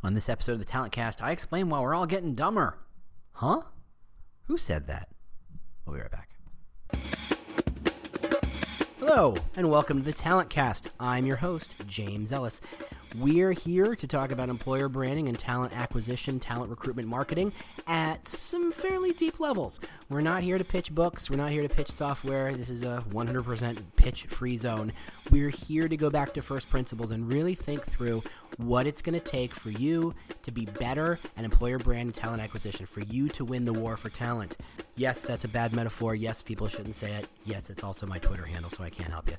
On this episode of the Talent Cast, I explain why we're all getting dumber. Huh? Who said that? We'll be right back. Hello, and welcome to the Talent Cast. I'm your host, James Ellis. We're here to talk about employer branding and talent acquisition, talent recruitment marketing at some fairly deep levels. We're not here to pitch books, we're not here to pitch software. This is a 100% pitch free zone. We're here to go back to first principles and really think through what it's going to take for you to be better at employer brand and talent acquisition, for you to win the war for talent. Yes, that's a bad metaphor. Yes, people shouldn't say it. Yes, it's also my Twitter handle, so I can't help you.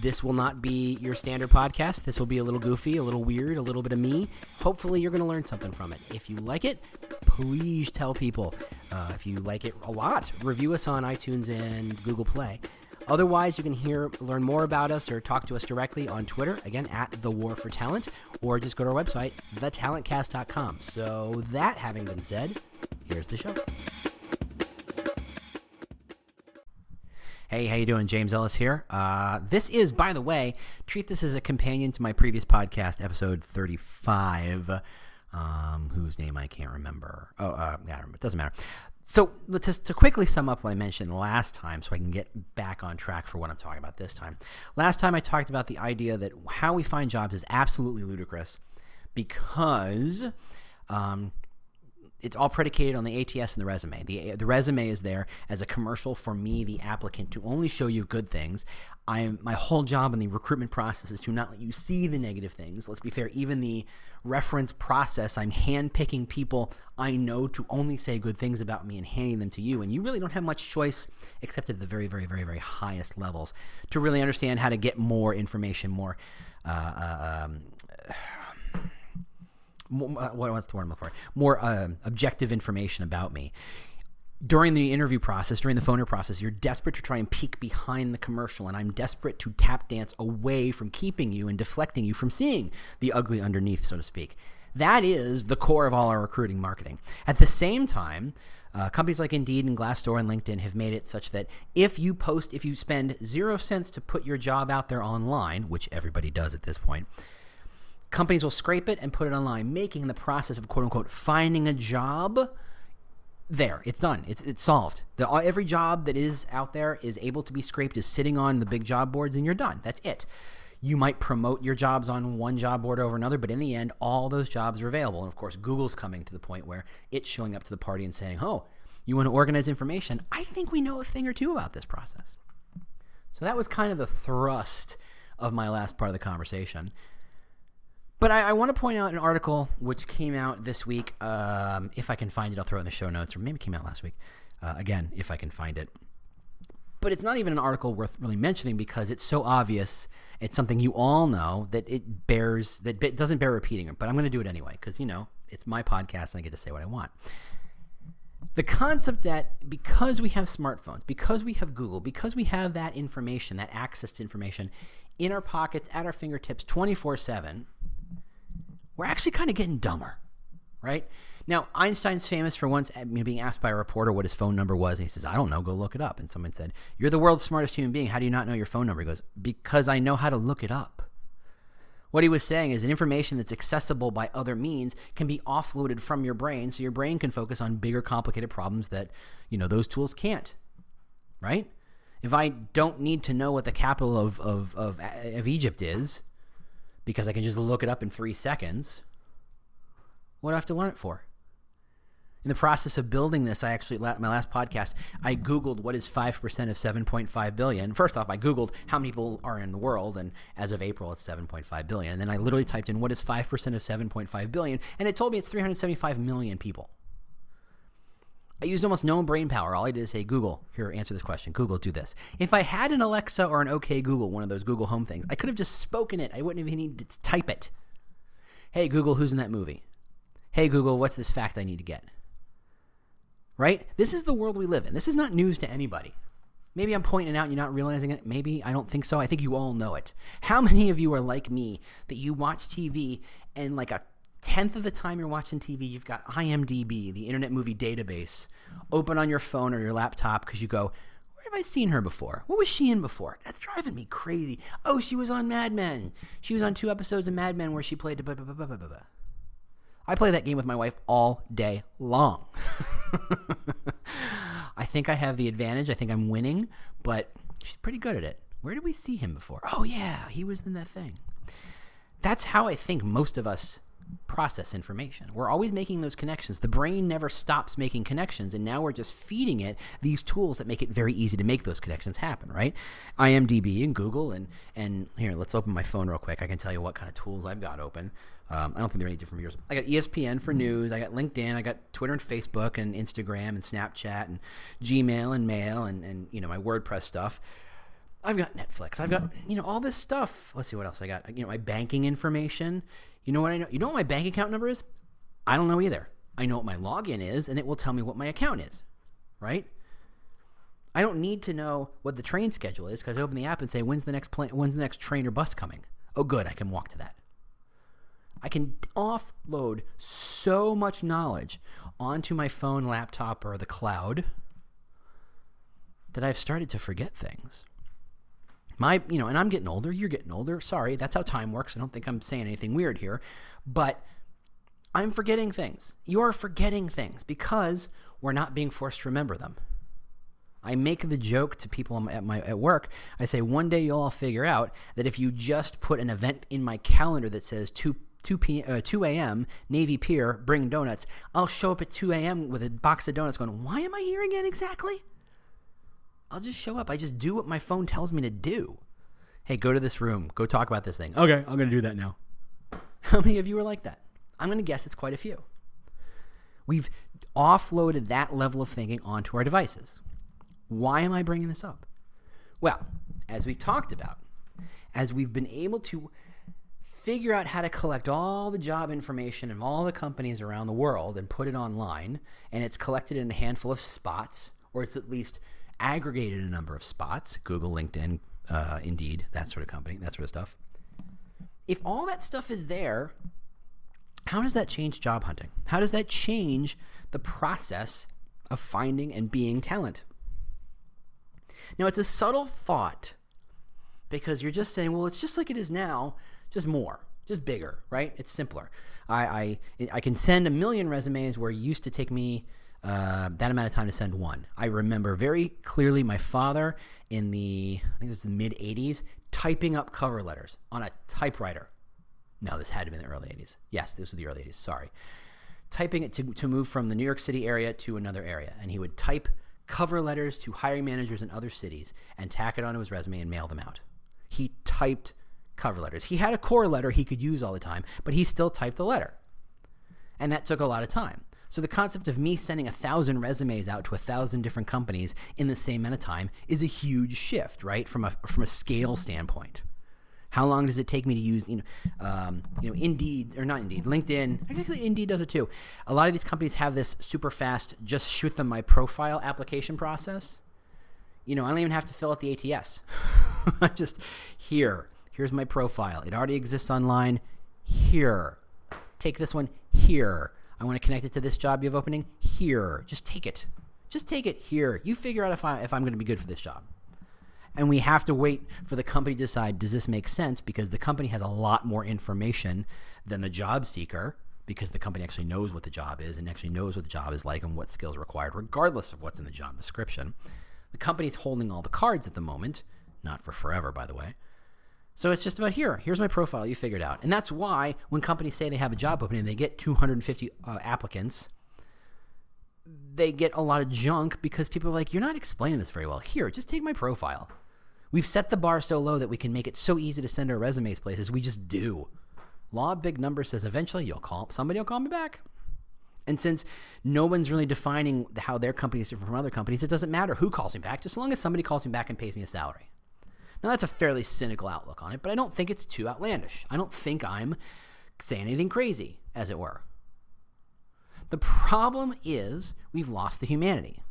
This will not be your standard podcast. This will be a little goofy, a little weird, a little bit of me. Hopefully, you're going to learn something from it. If you like it, please tell people. Uh, if you like it a lot, review us on iTunes and Google Play. Otherwise, you can hear, learn more about us or talk to us directly on Twitter, again, at The War for Talent, or just go to our website, thetalentcast.com. So, that having been said, here's the show. Hey, how you doing? James Ellis here. Uh, this is, by the way, treat this as a companion to my previous podcast, episode 35, um, whose name I can't remember. Oh, uh, yeah, it doesn't matter. So, to, to quickly sum up what I mentioned last time, so I can get back on track for what I'm talking about this time. Last time I talked about the idea that how we find jobs is absolutely ludicrous because um, it's all predicated on the ATS and the resume. The the resume is there as a commercial for me, the applicant, to only show you good things. I am my whole job in the recruitment process is to not let you see the negative things. Let's be fair, even the reference process, I'm handpicking people I know to only say good things about me and handing them to you. And you really don't have much choice, except at the very, very, very, very highest levels, to really understand how to get more information, more. Uh, uh, um, what what's the word I'm looking for? More uh, objective information about me. During the interview process, during the phoner process, you're desperate to try and peek behind the commercial, and I'm desperate to tap dance away from keeping you and deflecting you from seeing the ugly underneath, so to speak. That is the core of all our recruiting marketing. At the same time, uh, companies like Indeed and Glassdoor and LinkedIn have made it such that if you post, if you spend zero cents to put your job out there online, which everybody does at this point, companies will scrape it and put it online, making the process of quote unquote finding a job there. It's done. It's it's solved. The, uh, every job that is out there is able to be scraped, is sitting on the big job boards, and you're done. That's it. You might promote your jobs on one job board over another, but in the end, all those jobs are available. And of course, Google's coming to the point where it's showing up to the party and saying, "Oh, you want to organize information? I think we know a thing or two about this process." So that was kind of the thrust of my last part of the conversation. But I, I want to point out an article which came out this week. Um, if I can find it, I'll throw it in the show notes, or maybe came out last week. Uh, again, if I can find it. But it's not even an article worth really mentioning because it's so obvious. It's something you all know that it bears that it doesn't bear repeating. But I'm going to do it anyway because you know it's my podcast and I get to say what I want. The concept that because we have smartphones, because we have Google, because we have that information, that access to information in our pockets, at our fingertips, 24 7 we're actually kind of getting dumber, right? Now, Einstein's famous for once eh, being asked by a reporter what his phone number was, and he says, I don't know, go look it up. And someone said, You're the world's smartest human being. How do you not know your phone number? He goes, Because I know how to look it up. What he was saying is that information that's accessible by other means can be offloaded from your brain so your brain can focus on bigger, complicated problems that, you know, those tools can't. Right? If I don't need to know what the capital of, of, of, eh, of Egypt is, because I can just look it up in three seconds. What do I have to learn it for? In the process of building this, I actually, my last podcast, I Googled what is 5% of 7.5 billion. First off, I Googled how many people are in the world, and as of April, it's 7.5 billion. And then I literally typed in what is 5% of 7.5 billion, and it told me it's 375 million people. I used almost no brain power. All I did is say, Google, here, answer this question. Google, do this. If I had an Alexa or an OK Google, one of those Google Home things, I could have just spoken it. I wouldn't even need to type it. Hey, Google, who's in that movie? Hey, Google, what's this fact I need to get? Right? This is the world we live in. This is not news to anybody. Maybe I'm pointing out and you're not realizing it. Maybe I don't think so. I think you all know it. How many of you are like me that you watch TV and like a tenth of the time you're watching TV, you've got IMDb, the Internet Movie Database, open on your phone or your laptop because you go, where have I seen her before? What was she in before? That's driving me crazy. Oh, she was on Mad Men. She was on two episodes of Mad Men where she played. Blah, blah, blah, I play that game with my wife all day long. I think I have the advantage. I think I'm winning, but she's pretty good at it. Where did we see him before? Oh, yeah, he was in that thing. That's how I think most of us process information. We're always making those connections. The brain never stops making connections, and now we're just feeding it these tools that make it very easy to make those connections happen, right? IMDb and Google, and, and here, let's open my phone real quick. I can tell you what kind of tools I've got open. Um, I don't think they're any different from yours. I got ESPN for news. I got LinkedIn. I got Twitter and Facebook and Instagram and Snapchat and Gmail and mail and, and you know my WordPress stuff. I've got Netflix. I've got you know all this stuff. Let's see what else I got. You know my banking information. You know what I know? You know what my bank account number is? I don't know either. I know what my login is, and it will tell me what my account is. Right? I don't need to know what the train schedule is because I open the app and say when's the next plane, when's the next train or bus coming. Oh, good, I can walk to that. I can offload so much knowledge onto my phone, laptop, or the cloud that I've started to forget things. My, you know, and I'm getting older, you're getting older. Sorry, that's how time works. I don't think I'm saying anything weird here, but I'm forgetting things. You're forgetting things because we're not being forced to remember them. I make the joke to people at my at work. I say one day you'll all figure out that if you just put an event in my calendar that says 2 2 p uh, 2 a.m. Navy Pier, bring donuts. I'll show up at 2 a.m. with a box of donuts, going, "Why am I here again exactly?" I'll just show up. I just do what my phone tells me to do. Hey, go to this room. Go talk about this thing. Okay, I'm going to do that now. How many of you are like that? I'm going to guess it's quite a few. We've offloaded that level of thinking onto our devices. Why am I bringing this up? Well, as we talked about, as we've been able to figure out how to collect all the job information of all the companies around the world and put it online, and it's collected in a handful of spots, or it's at least aggregated a number of spots Google, LinkedIn, uh, Indeed, that sort of company, that sort of stuff. If all that stuff is there, how does that change job hunting? How does that change the process of finding and being talent? Now, it's a subtle thought because you're just saying, well, it's just like it is now, just more, just bigger, right? It's simpler. I, I, I can send a million resumes where it used to take me uh, that amount of time to send one. I remember very clearly my father in the, I think it was the mid 80s, typing up cover letters on a typewriter. No, this had to be in the early 80s. Yes, this was the early 80s. Sorry. Typing it to, to move from the New York City area to another area. And he would type cover letters to hiring managers in other cities and tack it onto his resume and mail them out. He typed cover letters. He had a core letter he could use all the time, but he still typed the letter. And that took a lot of time. So the concept of me sending a thousand resumes out to a thousand different companies in the same amount of time is a huge shift, right? From a from a scale standpoint. How long does it take me to use, you know, um, you know, Indeed or not Indeed, LinkedIn? Actually, Indeed does it too. A lot of these companies have this super fast, just shoot them my profile application process. You know, I don't even have to fill out the ATS. I just here, here's my profile. It already exists online. Here, take this one here. I want to connect it to this job you have opening here. Just take it. Just take it here. You figure out if I if I'm going to be good for this job. And we have to wait for the company to decide does this make sense because the company has a lot more information than the job seeker because the company actually knows what the job is and actually knows what the job is like and what skills are required regardless of what's in the job description. The company's holding all the cards at the moment, not for forever by the way. So it's just about here. Here's my profile. You figured out. And that's why when companies say they have a job opening, and they get 250 uh, applicants. They get a lot of junk because people are like, you're not explaining this very well. Here, just take my profile. We've set the bar so low that we can make it so easy to send our resumes places. We just do. Law of big numbers says eventually you'll call somebody will call me back. And since no one's really defining how their company is different from other companies, it doesn't matter who calls me back, just as long as somebody calls me back and pays me a salary. Now, that's a fairly cynical outlook on it, but I don't think it's too outlandish. I don't think I'm saying anything crazy, as it were. The problem is we've lost the humanity.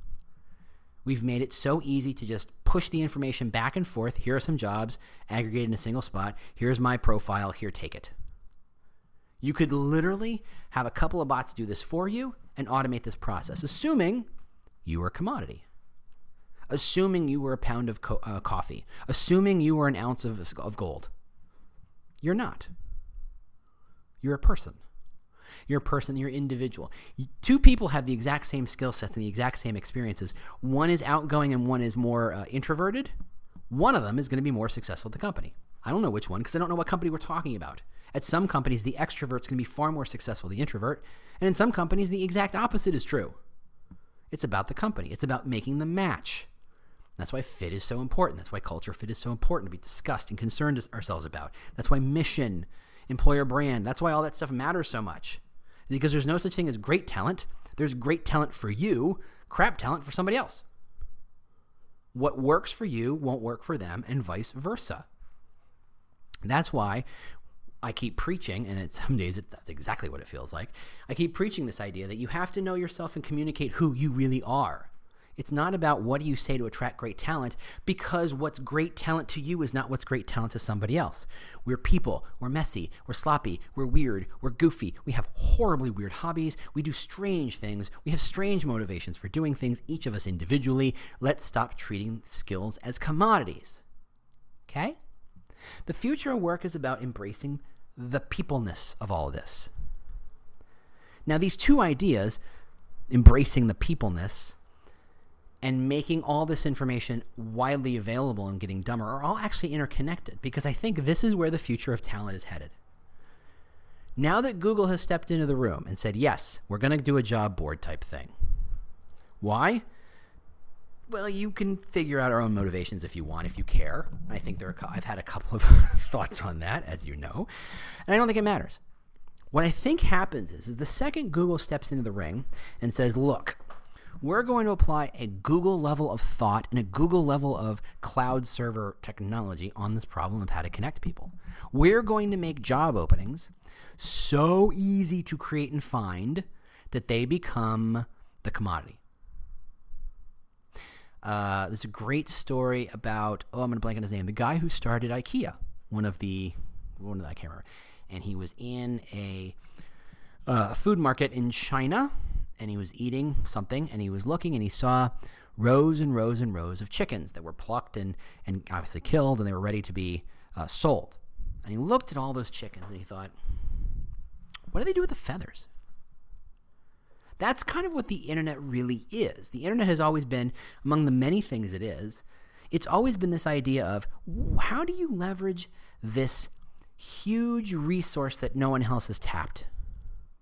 We've made it so easy to just push the information back and forth. Here are some jobs aggregated in a single spot. Here's my profile. Here, take it. You could literally have a couple of bots do this for you and automate this process, assuming you are a commodity assuming you were a pound of co- uh, coffee, assuming you were an ounce of, of gold. You're not. You're a person. You're a person, you're individual. Two people have the exact same skill sets and the exact same experiences. One is outgoing and one is more uh, introverted. One of them is going to be more successful at the company. I don't know which one because I don't know what company we're talking about. At some companies, the extrovert's going to be far more successful than the introvert. And in some companies, the exact opposite is true. It's about the company, it's about making the match. That's why fit is so important. That's why culture fit is so important to be discussed and concerned ourselves about. That's why mission, employer brand, that's why all that stuff matters so much. Because there's no such thing as great talent. There's great talent for you, crap talent for somebody else. What works for you won't work for them, and vice versa. That's why I keep preaching, and some days it, that's exactly what it feels like. I keep preaching this idea that you have to know yourself and communicate who you really are. It's not about what do you say to attract great talent because what's great talent to you is not what's great talent to somebody else. We're people. We're messy. We're sloppy. We're weird. We're goofy. We have horribly weird hobbies. We do strange things. We have strange motivations for doing things, each of us individually. Let's stop treating skills as commodities. Okay? The future of work is about embracing the peopleness of all this. Now, these two ideas, embracing the peopleness and making all this information widely available and getting dumber, are all actually interconnected because I think this is where the future of talent is headed. Now that Google has stepped into the room and said, yes, we're going to do a job board type thing. Why? well, you can figure out our own motivations if you want, if you care. I think there are. I've had a couple of thoughts on that, as you know, and I don't think it matters. What I think happens is, is the second Google steps into the ring and says, "Look, we're going to apply a Google level of thought and a Google level of cloud server technology on this problem of how to connect people. We're going to make job openings so easy to create and find that they become the commodity." Uh, there's a great story about oh I'm gonna blank on his name the guy who started IKEA one of the one of the, I can't remember and he was in a uh, food market in China and he was eating something and he was looking and he saw rows and rows and rows of chickens that were plucked and and obviously killed and they were ready to be uh, sold and he looked at all those chickens and he thought what do they do with the feathers that's kind of what the internet really is. The internet has always been, among the many things it is, it's always been this idea of how do you leverage this huge resource that no one else has tapped,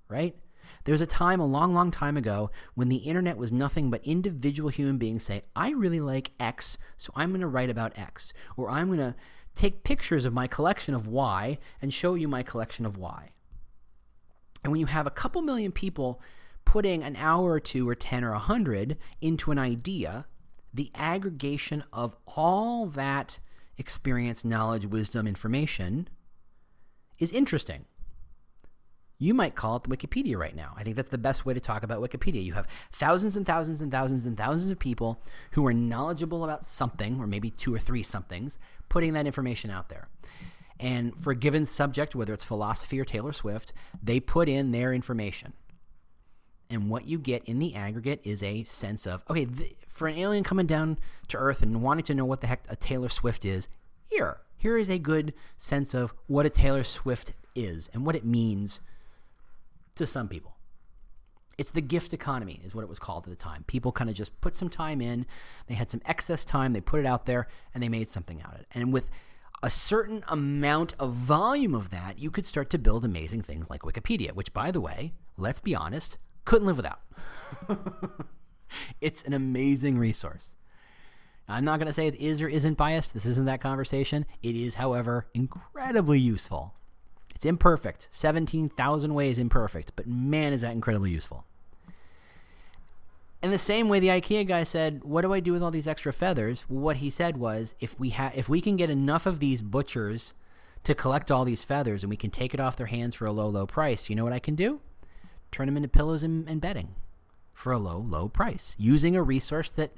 right? There was a time, a long, long time ago, when the internet was nothing but individual human beings say, I really like X, so I'm going to write about X. Or I'm going to take pictures of my collection of Y and show you my collection of Y. And when you have a couple million people putting an hour or two or 10 or 100 into an idea, the aggregation of all that experience, knowledge, wisdom, information is interesting. You might call it Wikipedia right now. I think that's the best way to talk about Wikipedia. You have thousands and thousands and thousands and thousands of people who are knowledgeable about something, or maybe two or three somethings, putting that information out there. And for a given subject, whether it's philosophy or Taylor Swift, they put in their information. And what you get in the aggregate is a sense of okay, th- for an alien coming down to Earth and wanting to know what the heck a Taylor Swift is, here, here is a good sense of what a Taylor Swift is and what it means to some people. It's the gift economy, is what it was called at the time. People kind of just put some time in, they had some excess time, they put it out there, and they made something out of it. And with a certain amount of volume of that, you could start to build amazing things like Wikipedia, which, by the way, let's be honest, couldn't live without. it's an amazing resource. I'm not going to say it is or isn't biased. This isn't that conversation. It is, however, incredibly useful. It's imperfect, 17,000 ways imperfect, but man, is that incredibly useful. In the same way, the IKEA guy said, "What do I do with all these extra feathers?" what he said was, "If we have, if we can get enough of these butchers to collect all these feathers, and we can take it off their hands for a low, low price, you know what I can do? turn them into pillows and, and bedding for a low, low price using a resource that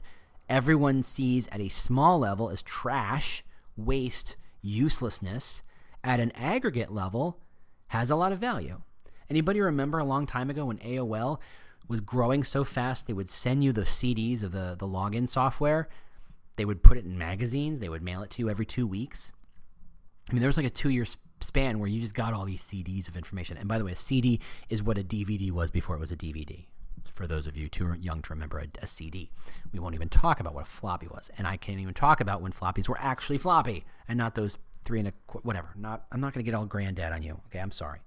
everyone sees at a small level as trash, waste, uselessness, at an aggregate level has a lot of value. Anybody remember a long time ago when AOL was growing so fast they would send you the CDs of the, the login software? They would put it in magazines, they would mail it to you every two weeks. I mean, there was like a two year span where you just got all these CDs of information. And by the way, a CD is what a DVD was before it was a DVD. For those of you too young to remember a, a CD, we won't even talk about what a floppy was, and I can't even talk about when floppies were actually floppy and not those three and a whatever. Not I'm not going to get all granddad on you. Okay, I'm sorry.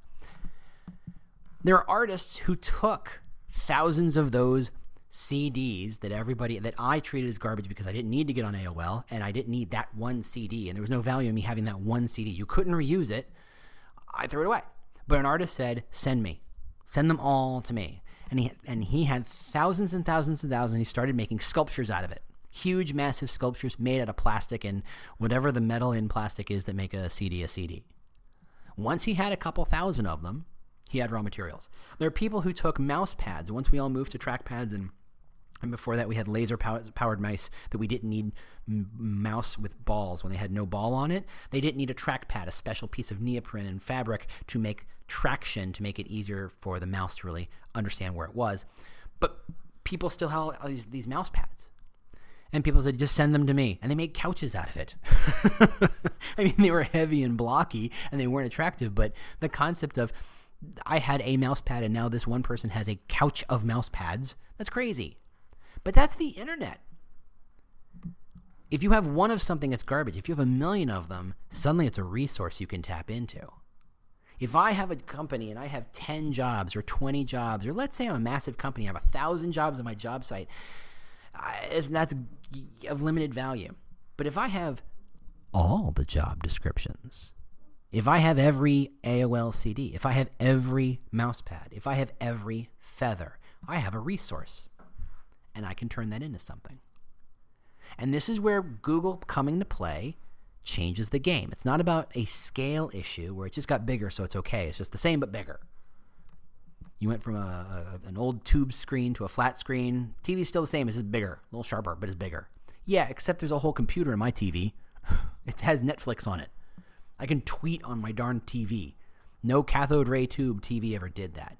There are artists who took thousands of those CDs that everybody that I treated as garbage because I didn't need to get on AOL and I didn't need that one CD and there was no value in me having that one CD. You couldn't reuse it. I threw it away. But an artist said, "Send me. Send them all to me." And he and he had thousands and thousands and thousands. He started making sculptures out of it. Huge massive sculptures made out of plastic and whatever the metal in plastic is that make a CD a CD. Once he had a couple thousand of them, he had raw materials. There are people who took mouse pads. Once we all moved to trackpads and and before that, we had laser powered mice that we didn't need mouse with balls when they had no ball on it. They didn't need a trackpad, a special piece of neoprene and fabric to make traction to make it easier for the mouse to really understand where it was. But people still had these, these mouse pads. And people said, just send them to me. And they made couches out of it. I mean, they were heavy and blocky and they weren't attractive, but the concept of I had a mouse pad and now this one person has a couch of mouse pads, that's crazy. But that's the internet. If you have one of something that's garbage, if you have a million of them, suddenly it's a resource you can tap into. If I have a company and I have 10 jobs or 20 jobs, or let's say I'm a massive company, I have a thousand jobs on my job site, that's of limited value. But if I have all the job descriptions, if I have every AOL CD, if I have every mousepad, if I have every feather, I have a resource and I can turn that into something. And this is where Google coming to play changes the game. It's not about a scale issue where it just got bigger, so it's okay. It's just the same but bigger. You went from a, a an old tube screen to a flat screen. TV's still the same, it's just bigger, a little sharper, but it's bigger. Yeah, except there's a whole computer in my TV. it has Netflix on it. I can tweet on my darn TV. No cathode ray tube TV ever did that.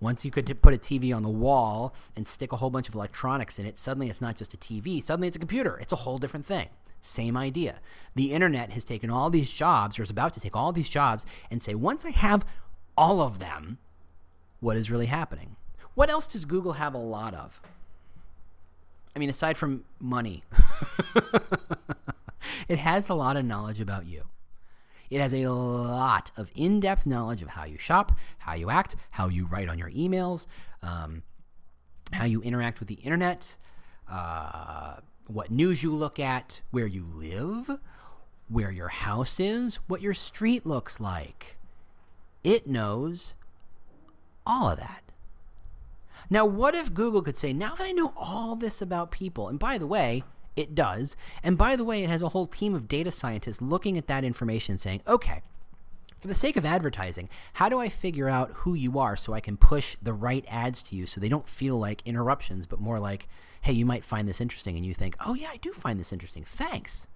Once you could put a TV on the wall and stick a whole bunch of electronics in it, suddenly it's not just a TV, suddenly it's a computer. It's a whole different thing. Same idea. The internet has taken all these jobs, or is about to take all these jobs, and say, once I have all of them, what is really happening? What else does Google have a lot of? I mean, aside from money, it has a lot of knowledge about you. It has a lot of in depth knowledge of how you shop, how you act, how you write on your emails, um, how you interact with the internet, uh, what news you look at, where you live, where your house is, what your street looks like. It knows all of that. Now, what if Google could say, now that I know all this about people, and by the way, it does. And by the way, it has a whole team of data scientists looking at that information saying, okay, for the sake of advertising, how do I figure out who you are so I can push the right ads to you so they don't feel like interruptions, but more like, hey, you might find this interesting. And you think, oh, yeah, I do find this interesting. Thanks.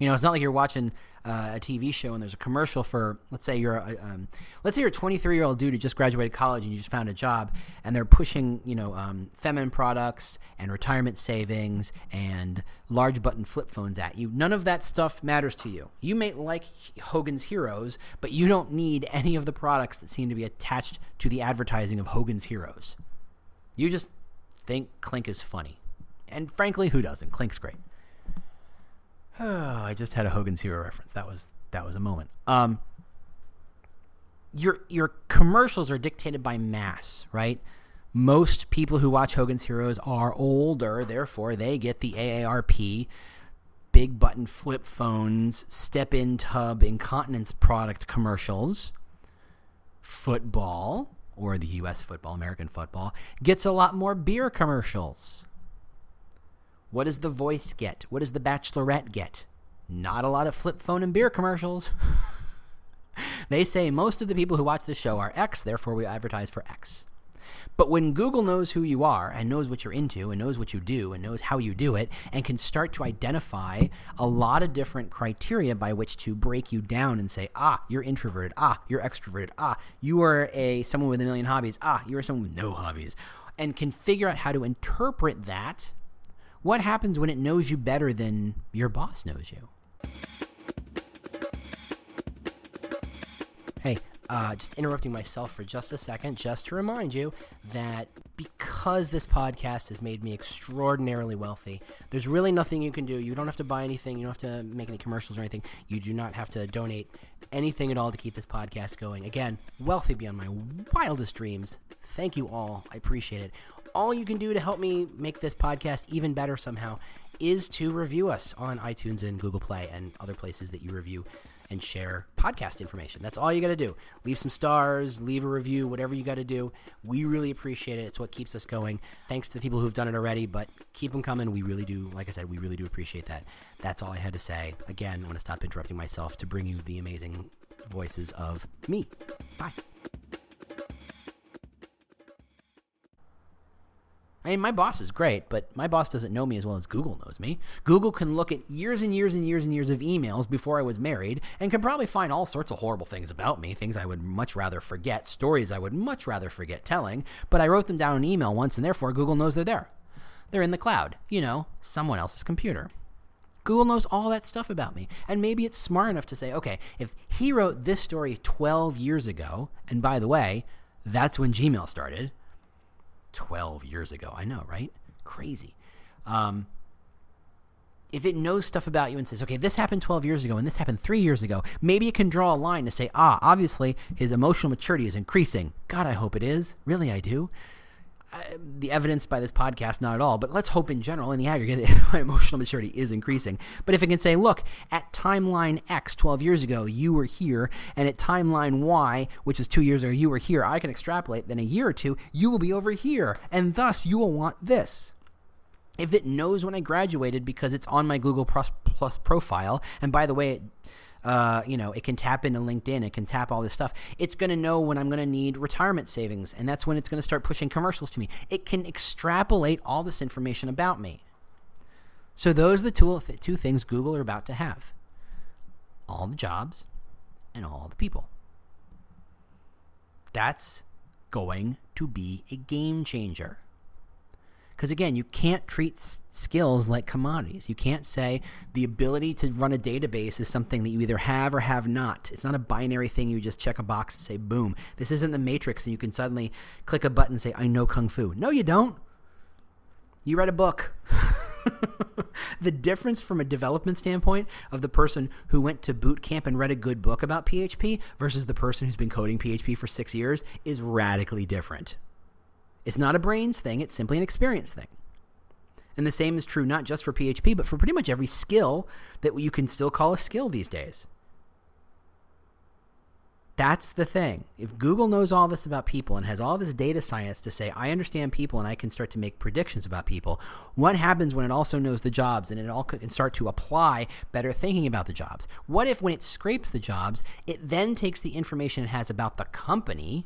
You know, it's not like you're watching uh, a TV show and there's a commercial for, let's say you're a, um, let's say you're a 23 year old dude who just graduated college and you just found a job, and they're pushing, you know, um, feminine products and retirement savings and large button flip phones at you. None of that stuff matters to you. You may like Hogan's Heroes, but you don't need any of the products that seem to be attached to the advertising of Hogan's Heroes. You just think Klink is funny. And frankly, who doesn't? Klink's great. Oh, I just had a Hogan's Hero reference. That was that was a moment. Um, your your commercials are dictated by mass, right? Most people who watch Hogan's Heroes are older, therefore they get the AARP big button flip phones, step in tub incontinence product commercials. Football, or the US football, American football, gets a lot more beer commercials. What does The Voice get? What does The Bachelorette get? Not a lot of flip phone and beer commercials. they say most of the people who watch the show are X, therefore we advertise for X. But when Google knows who you are and knows what you're into and knows what you do and knows how you do it and can start to identify a lot of different criteria by which to break you down and say, ah, you're introverted, ah, you're extroverted, ah, you are a someone with a million hobbies, ah, you're someone with no hobbies, and can figure out how to interpret that what happens when it knows you better than your boss knows you? Hey, uh, just interrupting myself for just a second, just to remind you that because this podcast has made me extraordinarily wealthy, there's really nothing you can do. You don't have to buy anything, you don't have to make any commercials or anything. You do not have to donate anything at all to keep this podcast going. Again, wealthy beyond my wildest dreams. Thank you all. I appreciate it. All you can do to help me make this podcast even better somehow is to review us on iTunes and Google Play and other places that you review and share podcast information. That's all you got to do. Leave some stars, leave a review, whatever you got to do. We really appreciate it. It's what keeps us going. Thanks to the people who've done it already, but keep them coming. We really do, like I said, we really do appreciate that. That's all I had to say. Again, I'm going to stop interrupting myself to bring you the amazing voices of me. Bye. I mean, my boss is great, but my boss doesn't know me as well as Google knows me. Google can look at years and years and years and years of emails before I was married and can probably find all sorts of horrible things about me, things I would much rather forget, stories I would much rather forget telling, but I wrote them down in email once and therefore Google knows they're there. They're in the cloud, you know, someone else's computer. Google knows all that stuff about me. And maybe it's smart enough to say, okay, if he wrote this story 12 years ago, and by the way, that's when Gmail started, 12 years ago. I know, right? Crazy. Um, if it knows stuff about you and says, okay, this happened 12 years ago and this happened three years ago, maybe it can draw a line to say, ah, obviously his emotional maturity is increasing. God, I hope it is. Really, I do. The evidence by this podcast, not at all, but let's hope in general, in the aggregate, my emotional maturity is increasing. But if it can say, look, at timeline X 12 years ago, you were here, and at timeline Y, which is two years ago, you were here, I can extrapolate, then a year or two, you will be over here, and thus you will want this. If it knows when I graduated because it's on my Google Plus, Plus profile, and by the way, it uh, you know, it can tap into LinkedIn, it can tap all this stuff. It's going to know when I'm going to need retirement savings, and that's when it's going to start pushing commercials to me. It can extrapolate all this information about me. So those are the two, two things Google are about to have all the jobs and all the people. That's going to be a game changer. Because again, you can't treat s- skills like commodities. You can't say the ability to run a database is something that you either have or have not. It's not a binary thing you just check a box and say, boom. This isn't the Matrix and you can suddenly click a button and say, I know Kung Fu. No, you don't. You read a book. the difference from a development standpoint of the person who went to boot camp and read a good book about PHP versus the person who's been coding PHP for six years is radically different. It's not a brains thing, it's simply an experience thing. And the same is true not just for PHP, but for pretty much every skill that you can still call a skill these days. That's the thing. If Google knows all this about people and has all this data science to say, I understand people and I can start to make predictions about people, what happens when it also knows the jobs and it all can start to apply better thinking about the jobs? What if when it scrapes the jobs, it then takes the information it has about the company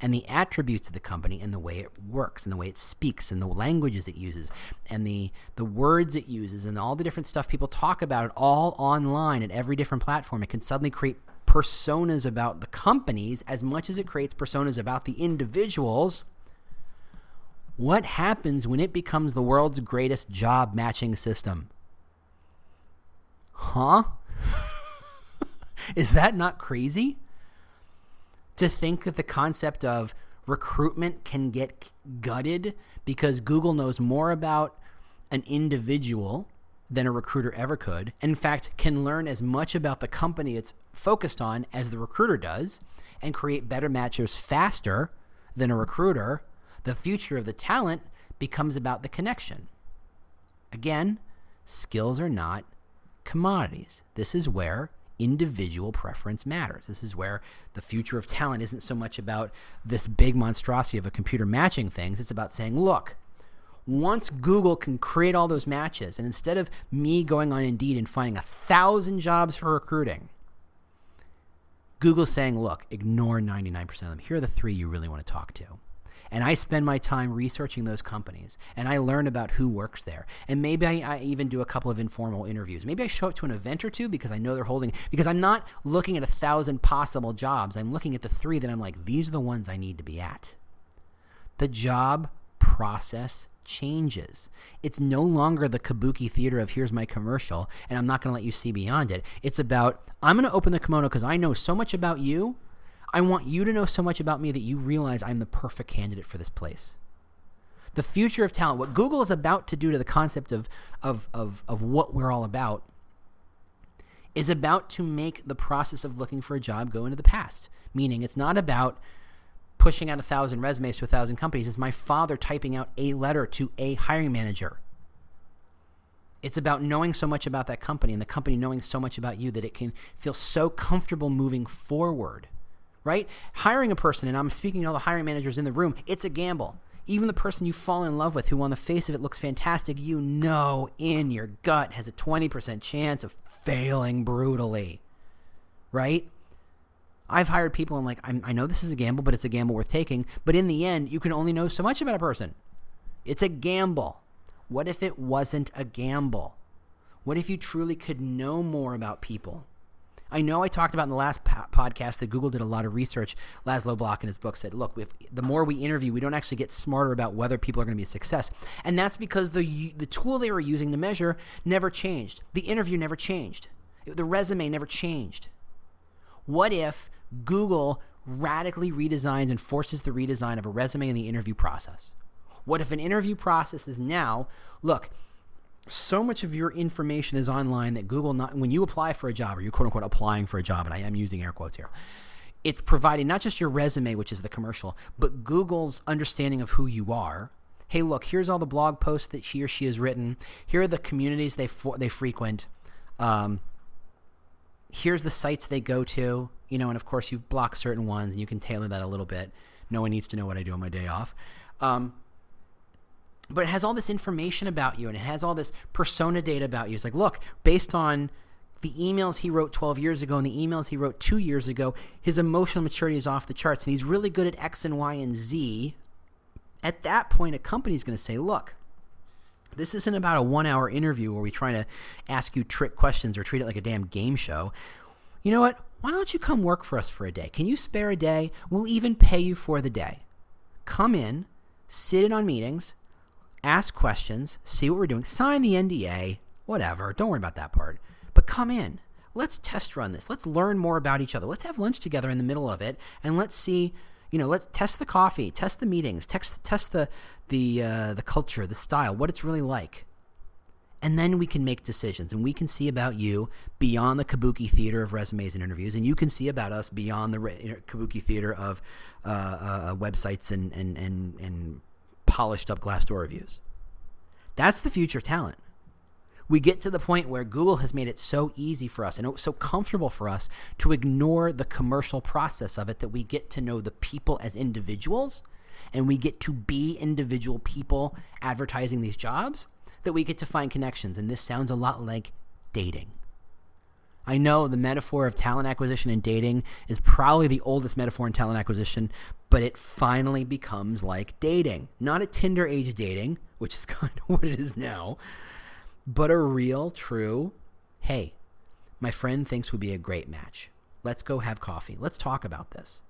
and the attributes of the company and the way it works and the way it speaks and the languages it uses and the the words it uses and all the different stuff people talk about it all online at every different platform it can suddenly create personas about the companies as much as it creates personas about the individuals. What happens when it becomes the world's greatest job matching system? Huh? Is that not crazy to think that the concept of recruitment can get gutted because Google knows more about an individual than a recruiter ever could. In fact, can learn as much about the company it's focused on as the recruiter does and create better matches faster than a recruiter. The future of the talent becomes about the connection. Again, skills are not commodities. This is where individual preference matters. This is where the future of talent isn't so much about this big monstrosity of a computer matching things. It's about saying, look, once Google can create all those matches, and instead of me going on Indeed and finding a thousand jobs for recruiting, Google's saying, look, ignore 99% of them. Here are the three you really want to talk to. And I spend my time researching those companies and I learn about who works there. And maybe I, I, even do a couple of informal interviews. Maybe I show up to an event or two because I know they're holding, because I'm not looking at a thousand possible jobs. I'm looking at the three that I'm like, these are the ones I need to be at. The job process changes. It's no longer the kabuki theater of here's my commercial and I'm not going to let you see beyond it. It's about I'm going to open the kimono because I know so much about you. I want you to know so much about me that you realize I'm the perfect candidate for this place. The future of talent, what Google is about to do to the concept of, of, of, of what we're all about, is about to make the process of looking for a job go into the past. Meaning, it's not about pushing out a thousand resumes to a thousand companies. It's my father typing out a letter to a hiring manager. It's about knowing so much about that company and the company knowing so much about you that it can feel so comfortable moving forward, right? Hiring a person, and I'm speaking to all the hiring managers in the room, it's a gamble. Even the person you fall in love with, who on the face of it looks fantastic, you know in your gut has a 20% chance of failing brutally, right? I've hired people and like i know this is a gamble, but it's a gamble worth taking. But in the end, you can only know so much about a person. It's a gamble. What if it wasn't a gamble? What if you truly could know more about people? I know I talked about in the last po- podcast that Google did a lot of research. Laszlo Bock in his book said, look, if, the more we interview, we don't actually get smarter about whether people are going to be a success. And that's because the, the tool they were using to measure never changed. The interview never changed. The resume never changed. What if Google radically redesigns and forces the redesign of a resume in the interview process? What if an interview process is now, look, so much of your information is online that Google not when you apply for a job or you quote unquote applying for a job, and I am using air quotes here, it's providing not just your resume, which is the commercial, but Google's understanding of who you are. Hey, look, here's all the blog posts that she or she has written. Here are the communities they for, they frequent. Um, here's the sites they go to you know, and of course you've blocked certain ones and you can tailor that a little bit. No one needs to know what I do on my day off. Um, but it has all this information about you and it has all this persona data about you. It's like, look, based on the emails he wrote 12 years ago and the emails he wrote two years ago, his emotional maturity is off the charts and he's really good at X and Y and Z. At that point, a company's going to say, look, this isn't about a one hour interview where we try to ask you trick questions or treat it like a damn game show. You know what? why don't you come work for us for a day? Can you spare a day? We'll even pay you for the day. Come in, sit in on meetings, ask questions, see what we're doing, sign the NDA, whatever. Don't worry about that part. But come in. Let's test run this. Let's learn more about each other. Let's have lunch together in the middle of it and let's see you know, let's test the coffee, test the meetings, test test the the uh, the culture, the style, what it's really like and then we can make decisions and we can see about you beyond the kabuki theater of resumes and interviews and you can see about us beyond the re- kabuki theater of uh, uh, websites and, and, and, and polished up glassdoor reviews. That's the future talent. We get to the point where google has made it so easy for us and so comfortable for us to ignore the commercial process of it that we get to know the people as individuals and we get to be individual people advertising these jobs that we get to find connections, and this sounds a lot like dating. I know the metaphor of talent acquisition and dating is probably the oldest metaphor in talent acquisition, but it finally becomes like dating. Not a Tinder age dating, which is kind of what it is now, but a real, true, hey, my friend thinks would be a great match. Let's go have coffee. Let's talk about this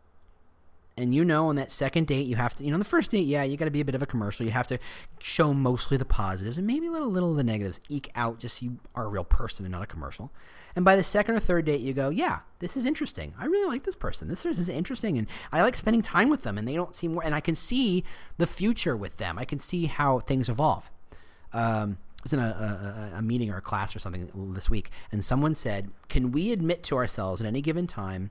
and you know on that second date you have to you know the first date yeah you got to be a bit of a commercial. You have to show mostly the positives and maybe let a little of the negatives eke out just so you are a real person and not a commercial. And by the second or third date you go yeah this is interesting. I really like this person. This is interesting and i like spending time with them and they don't seem more and i can see the future with them. I can see how things evolve. Um, I was in a, a, a meeting or a class or something this week, and someone said, Can we admit to ourselves at any given time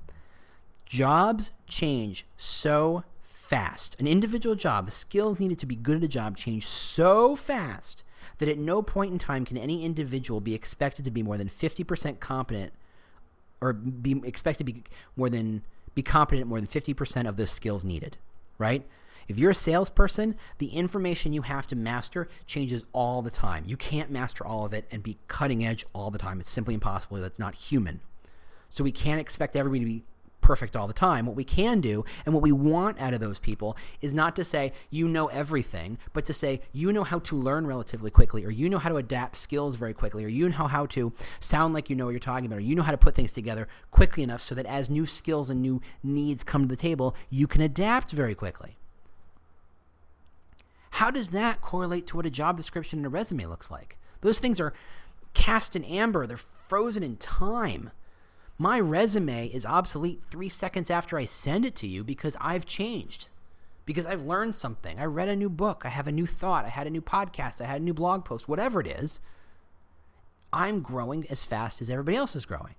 Jobs change so fast. An individual job, the skills needed to be good at a job change so fast that at no point in time can any individual be expected to be more than 50% competent or be expected to be more than be competent at more than 50% of the skills needed, right? If you're a salesperson, the information you have to master changes all the time. You can't master all of it and be cutting edge all the time. It's simply impossible. That's not human. So we can't expect everybody to be perfect all the time. What we can do and what we want out of those people is not to say you know everything, but to say you know how to learn relatively quickly, or you know how to adapt skills very quickly, or you know how to sound like you know what you're talking about, or you know how to put things together quickly enough so that as new skills and new needs come to the table, you can adapt very quickly. How does that correlate to what a job description and a resume looks like? Those things are cast in amber, they're frozen in time. My resume is obsolete three seconds after I send it to you because I've changed, because I've learned something. I read a new book, I have a new thought, I had a new podcast, I had a new blog post, whatever it is. I'm growing as fast as everybody else is growing.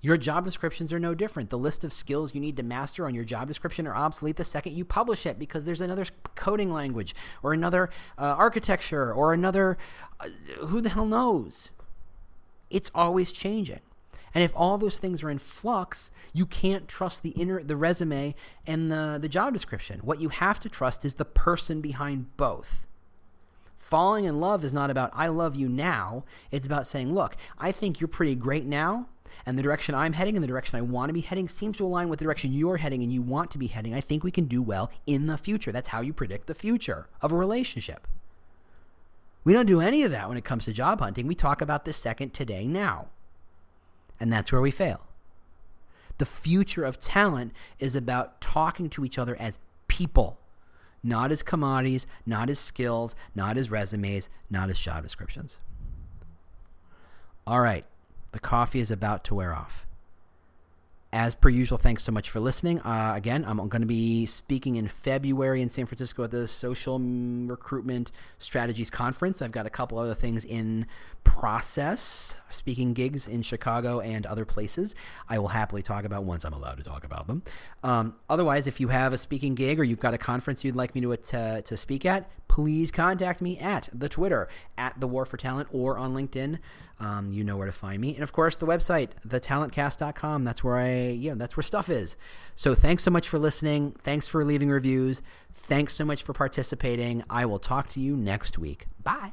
Your job descriptions are no different. The list of skills you need to master on your job description are obsolete the second you publish it because there's another coding language or another uh, architecture or another. Uh, who the hell knows? It's always changing. And if all those things are in flux, you can't trust the inner the resume and the, the job description. What you have to trust is the person behind both. Falling in love is not about I love you now. It's about saying, look, I think you're pretty great now and the direction I'm heading and the direction I want to be heading seems to align with the direction you're heading and you want to be heading, I think we can do well in the future. That's how you predict the future of a relationship. We don't do any of that when it comes to job hunting. We talk about the second, today, now. And that's where we fail. The future of talent is about talking to each other as people, not as commodities, not as skills, not as resumes, not as job descriptions. All right. The coffee is about to wear off. As per usual, thanks so much for listening. Uh, again, I'm going to be speaking in February in San Francisco at the Social Recruitment Strategies Conference. I've got a couple other things in process, speaking gigs in Chicago and other places. I will happily talk about once I'm allowed to talk about them. Um, otherwise, if you have a speaking gig or you've got a conference you'd like me to, to, to speak at, please contact me at the Twitter, at the War for Talent, or on LinkedIn. Um, you know where to find me. And of course, the website, thetalentcast.com. That's where I, yeah, that's where stuff is. So thanks so much for listening. Thanks for leaving reviews. Thanks so much for participating. I will talk to you next week. Bye.